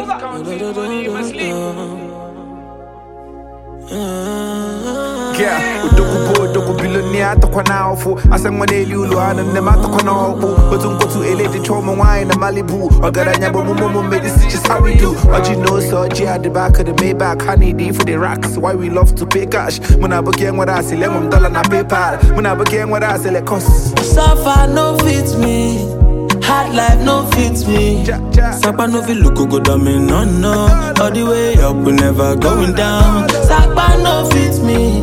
Just counting money in my sleep. Yeah, udogo bo dogo billionaire tokwa na ofu asengwa na eliulu ana ne matokwa na okpu otu nkotu ele di choma wine na Malibu ogaranya bo mumo mo made just how we do But you know so G at the back of the Maybach honey D for the racks why we love to pay cash muna boki what I say lemon dollar na PayPal muna boki what I say let cost Suffer no fit me. Hard life no fit me. Sapa no fit look go down me, no no. All the way up, we never going down. Sapa no fit me.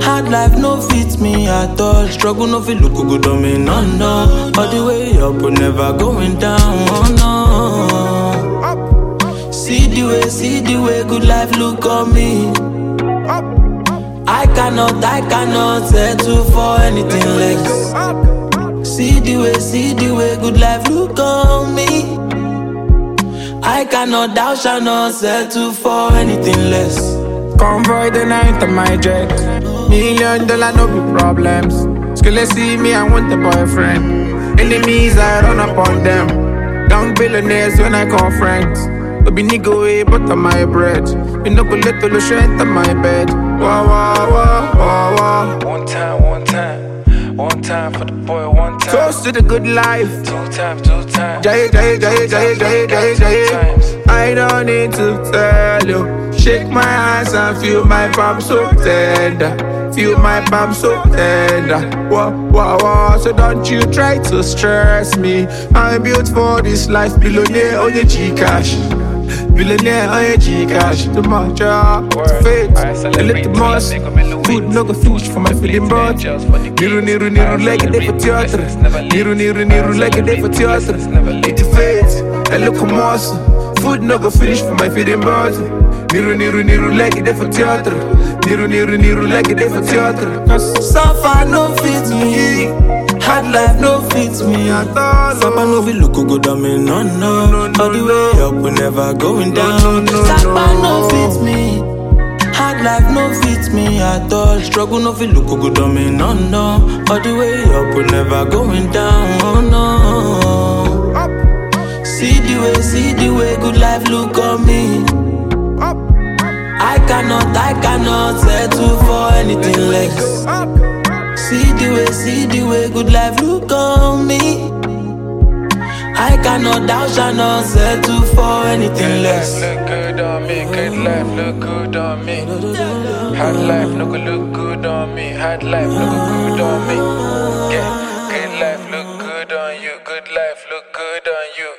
Hard life no fit me at all. Struggle no fit look go down me, no no. All the way up, we never going down. Oh no. See the way, see the way, good life look on me. I cannot, I cannot settle for anything less. See the way, see the way, good life look on me. I cannot, thou shall not settle for anything less. Convoy the night of my jet. Million dollar no be problems. Skille see me, I want a boyfriend. Enemies, I run upon them. Young billionaires when I call friends. To be nigga way, but on my bread. You know, go little strength on my bed. To the good life. Two times, two times. Jay, jay, jay, jay, jay, jay, jay. I don't need to tell you. Shake my hands and feel my palm so tender. Feel my palm so tender. Whoa, whoa, whoa. So don't you try to stress me. I'm built for this life. Billionaire on your G cash. Billionaire on your cash. The much Word. faith. I A celebrate little till I moss. make a Food no go fish for my feeling brought. Niru, niru, niru, like a day for theater. Niru, niru, niru, like a day for theater. It's faith. A little moss. Food no go finish for my feeding body. Niru, niru, niru, like a day for theater. Niru, niru, niru, like a day for theater. Cause Suffer no fit me. Hard life no fits me at all. Sapa no fit look go down me, no no. All the way up, we never going down. no, no, Sapa no. no fit me. Hard life no fit me at all. Struggle no fit look go down me, no no. All the way up, we never going down. Oh no. See the way, see the way, good life look on me. See the way, see the way, good life look on me. I cannot, thou shall not settle for anything less. Look good on me, good life look good on me. Hard life no go look good on me. Hard life no go good on me. Yeah, good life look good on you. Good life look good on you.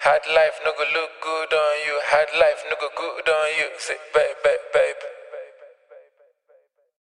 Hard life no go look good on you. Hard life no go good on you. Say, babe, babe, babe.